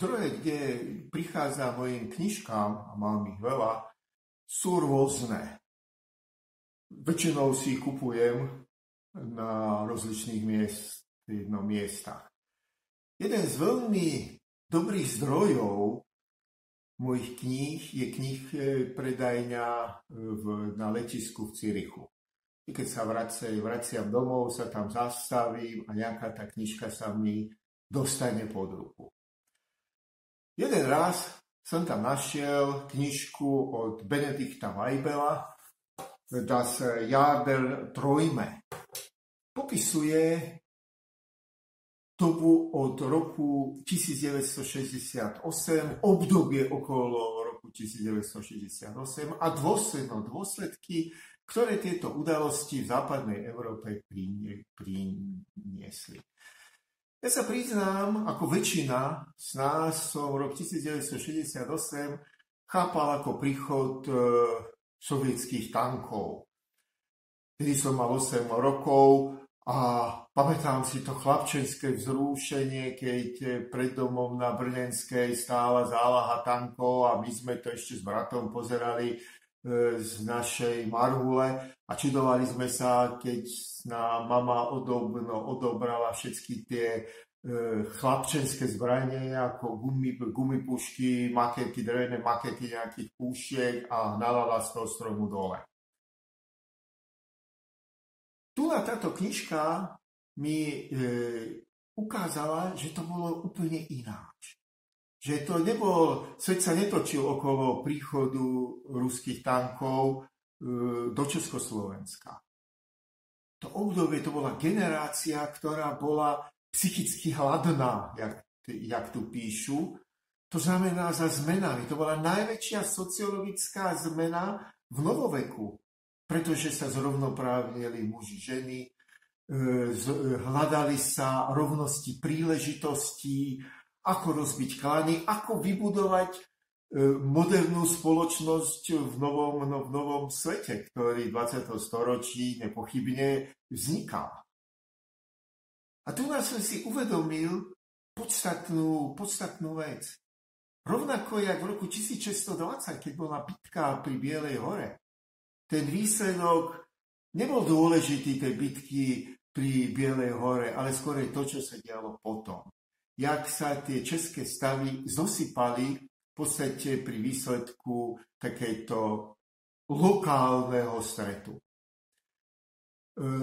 zdroje, kde prichádza mojim knižkám, a mám ich veľa, sú rôzne. Väčšinou si ich kupujem na rozličných miest, no, miestach. Jeden z veľmi dobrých zdrojov mojich kníh je knih e, predajňa e, v, na letisku v Cirichu. I keď sa vracia, vraciam domov, sa tam zastavím a nejaká tá knižka sa mi dostane pod ruku. Jeden raz som tam našiel knižku od Benedikta Weibela Das Jahr der Träume. Popisuje dobu od roku 1968, obdobie okolo roku 1968 a dôsledno dôsledky, ktoré tieto udalosti v západnej Európe priniesli. Ja sa priznám, ako väčšina z nás som rok 1968 chápal ako príchod e, sovietských tankov. Vtedy som mal 8 rokov a pamätám si to chlapčenské vzrúšenie, keď pred domom na Brnenskej stála zálaha tankov a my sme to ešte s bratom pozerali e, z našej marhule a čudovali sme sa, keď na mama odobno, odobrala všetky tie e, chlapčenské zbranie ako gumy, gumipušky, makety, drevené makety nejakých púšiek a nalala z toho stromu dole. Tu na táto knižka mi e, ukázala, že to bolo úplne ináč. Že to nebol, svet sa netočil okolo príchodu ruských tankov e, do Československa. To obdobie to bola generácia, ktorá bola psychicky hladná, jak, jak tu píšu. To znamená za zmenami. To bola najväčšia sociologická zmena v novoveku pretože sa zrovnoprávnili muži, ženy, e, hľadali sa rovnosti príležitostí, ako rozbiť klany, ako vybudovať e, modernú spoločnosť v novom, no, v novom svete, ktorý v 20. storočí nepochybne vznikal. A tu nás som si uvedomil podstatnú, podstatnú vec. Rovnako jak v roku 1620, keď bola bitka pri Bielej hore, ten výsledok nebol dôležitý tej bitky pri Bielej hore, ale skôr to, čo sa dialo potom. Jak sa tie české stavy zosypali v podstate pri výsledku takejto lokálneho stretu. E,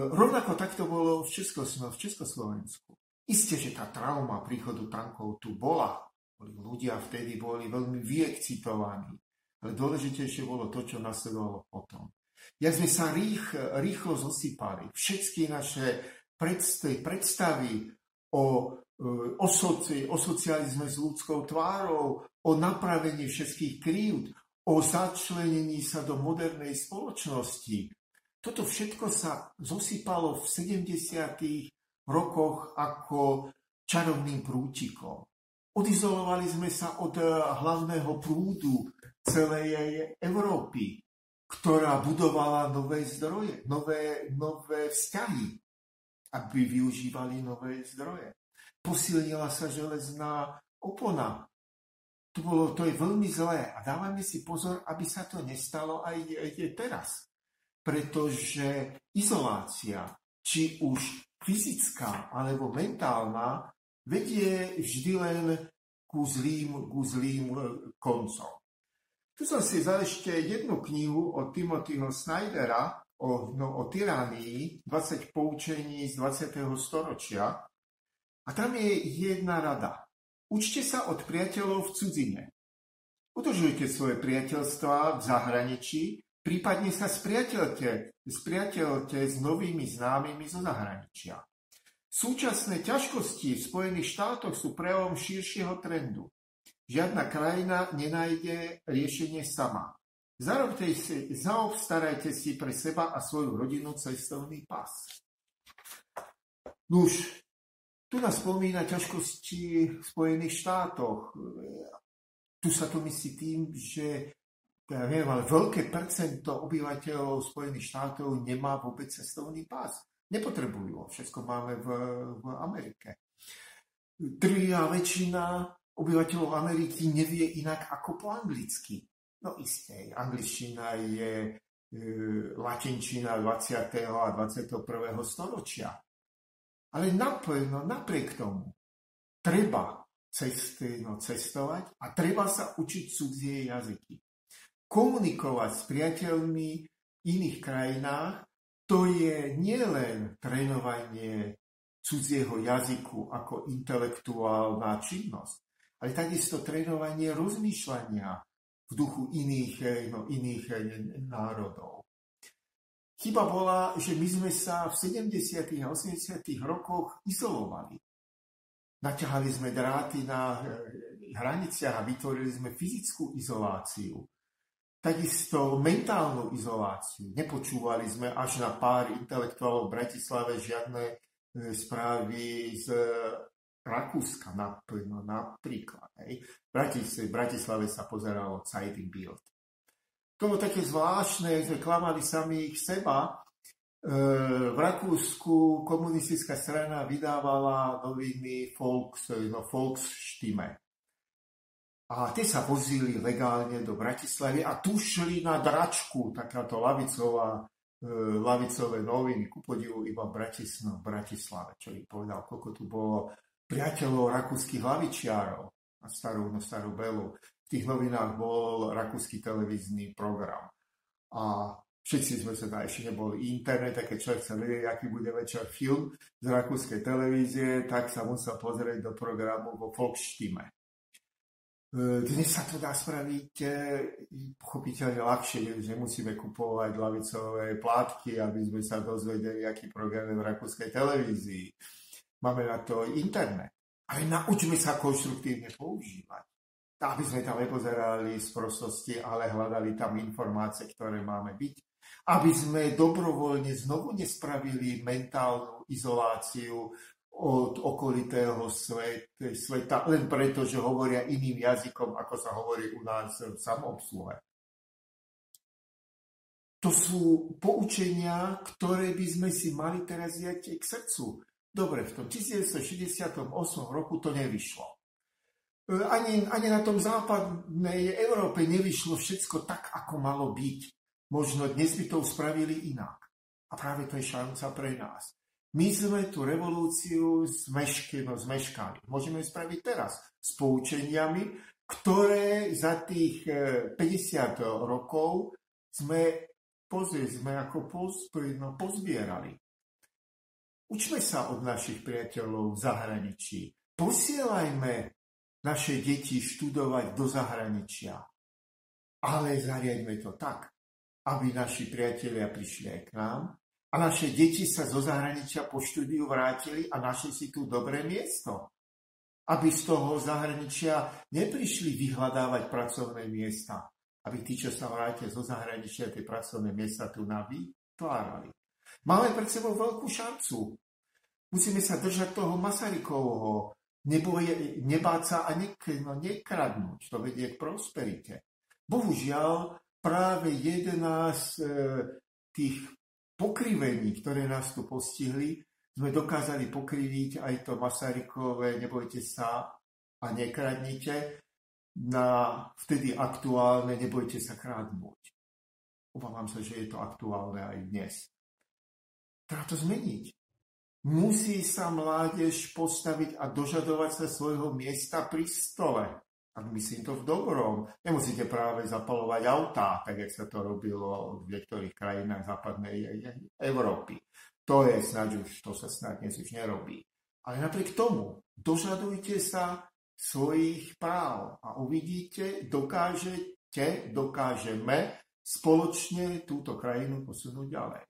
rovnako takto bolo v, Českoslo- v Československu. Isté, že tá trauma príchodu tankov tu bola. Ľudia vtedy boli veľmi vyexcitovaní. Ale dôležitejšie bolo to, čo nasledovalo potom. Jak sme sa rých, rýchlo zosypali. Všetky naše predstavy, o, o, soci, o socializme s ľudskou tvárou, o napravení všetkých krívd, o začlenení sa do modernej spoločnosti. Toto všetko sa zosypalo v 70. rokoch ako čarovným prútikom. Odizolovali sme sa od eh, hlavného prúdu celej Európy, ktorá budovala nové zdroje, nové, nové vzťahy, aby využívali nové zdroje. Posilnila sa železná opona. To, bolo, to je veľmi zlé a dávame si pozor, aby sa to nestalo aj, aj teraz. Pretože izolácia, či už fyzická alebo mentálna, vedie vždy len ku zlým, ku zlým e, koncom. Tu som si vzal ešte jednu knihu od Timothyho Snydera o, no, o tyranii, 20 poučení z 20. storočia. A tam je jedna rada. Učte sa od priateľov v cudzine. Udržujte svoje priateľstvá v zahraničí, prípadne sa spriateľte, spriateľte s novými známymi zo zahraničia. Súčasné ťažkosti v Spojených štátoch sú prejavom širšieho trendu. Žiadna krajina nenájde riešenie sama. Zarobte si, zaobstarajte si pre seba a svoju rodinu cestovný pas. Nuž, tu nás spomína ťažkosti v Spojených štátoch. Tu sa to myslí tým, že ja neviem, ale veľké percento obyvateľov Spojených štátov nemá vôbec cestovný pás. Nepotrebujú ho, všetko máme v, v Amerike. Drvivá väčšina obyvateľov Ameriky nevie inak ako po anglicky. No isté, angličtina je e, latinčina 20. a 21. storočia. Ale naplno, napriek tomu treba cesty, no, cestovať a treba sa učiť cudzie jazyky. Komunikovať s priateľmi v iných krajinách, to je nielen trénovanie cudzieho jazyku ako intelektuálna činnosť, ale takisto trénovanie rozmýšľania v duchu iných, no, iných eh, národov. Chyba bola, že my sme sa v 70. a 80. rokoch izolovali. Naťahali sme dráty na eh, hraniciach a vytvorili sme fyzickú izoláciu. Takisto mentálnu izoláciu. Nepočúvali sme až na pár intelektuálov v Bratislave žiadne správy z Rakúska naplno, napríklad. Hej. V Bratislave sa pozeralo Bild. To bolo také zvláštne, že klamali samých seba. E, v Rakúsku komunistická strana vydávala noviny Volks, no, Volksstimme. A tie sa vozili legálne do Bratislavy a tu šli na dračku, takáto lavicová, e, lavicové noviny, ku podivu iba v Bratislave, čo by povedal, koľko tu bolo priateľov rakúskych hlavičiarov na starú, na starú Belu. V tých novinách bol rakúsky televízny program. A všetci sme sa tam ešte neboli internet, a keď človek sa vedieť, aký bude večer film z rakúskej televízie, tak sa musel pozrieť do programu vo Volksstimme. E, dnes sa to dá spraviť e, pochopiteľne ľahšie, že nemusíme kupovať lavicové plátky, aby sme sa dozvedeli, aký program je v rakúskej televízii Máme na to internet. Ale naučme sa konštruktívne používať. Aby sme tam nepozerali z prostosti, ale hľadali tam informácie, ktoré máme byť. Aby sme dobrovoľne znovu nespravili mentálnu izoláciu od okolitého sveta, len preto, že hovoria iným jazykom, ako sa hovorí u nás v samobsluhe. To sú poučenia, ktoré by sme si mali teraz jať k srdcu. Dobre, v tom 1968 roku to nevyšlo. E, ani, ani na tom západnej Európe nevyšlo všetko tak, ako malo byť. Možno dnes by to spravili inak. A práve to je šanca pre nás. My sme tú revolúciu zmeškali, no, zmeškali. Môžeme spraviť teraz s poučeniami, ktoré za tých 50 e, rokov sme, pozri, sme ako no, pozbierali. Učme sa od našich priateľov v zahraničí. Posielajme naše deti študovať do zahraničia. Ale zariadme to tak, aby naši priatelia prišli aj k nám a naše deti sa zo zahraničia po štúdiu vrátili a našli si tu dobré miesto. Aby z toho zahraničia neprišli vyhľadávať pracovné miesta. Aby tí, čo sa vrátia zo zahraničia, tie pracovné miesta tu vytvárali. Máme pred sebou veľkú šancu. Musíme sa držať toho Masarykovho, neboje, nebáť sa a nek, no, nekradnúť. To vedie k prosperite. Bohužiaľ, práve jedna z e, tých pokrivení, ktoré nás tu postihli, sme dokázali pokriviť aj to Masarykové, nebojte sa a nekradnite, na vtedy aktuálne, nebojte sa kradnúť. Obávam sa, že je to aktuálne aj dnes. Treba to zmeniť. Musí sa mládež postaviť a dožadovať sa svojho miesta pri stole. A myslím to v dobrom. Nemusíte práve zapalovať autá, tak jak sa to robilo v niektorých krajinách západnej Európy. To je snáď už, to sa snad dnes už nerobí. Ale napriek tomu, dožadujte sa svojich práv a uvidíte, dokážete, dokážeme spoločne túto krajinu posunúť ďalej.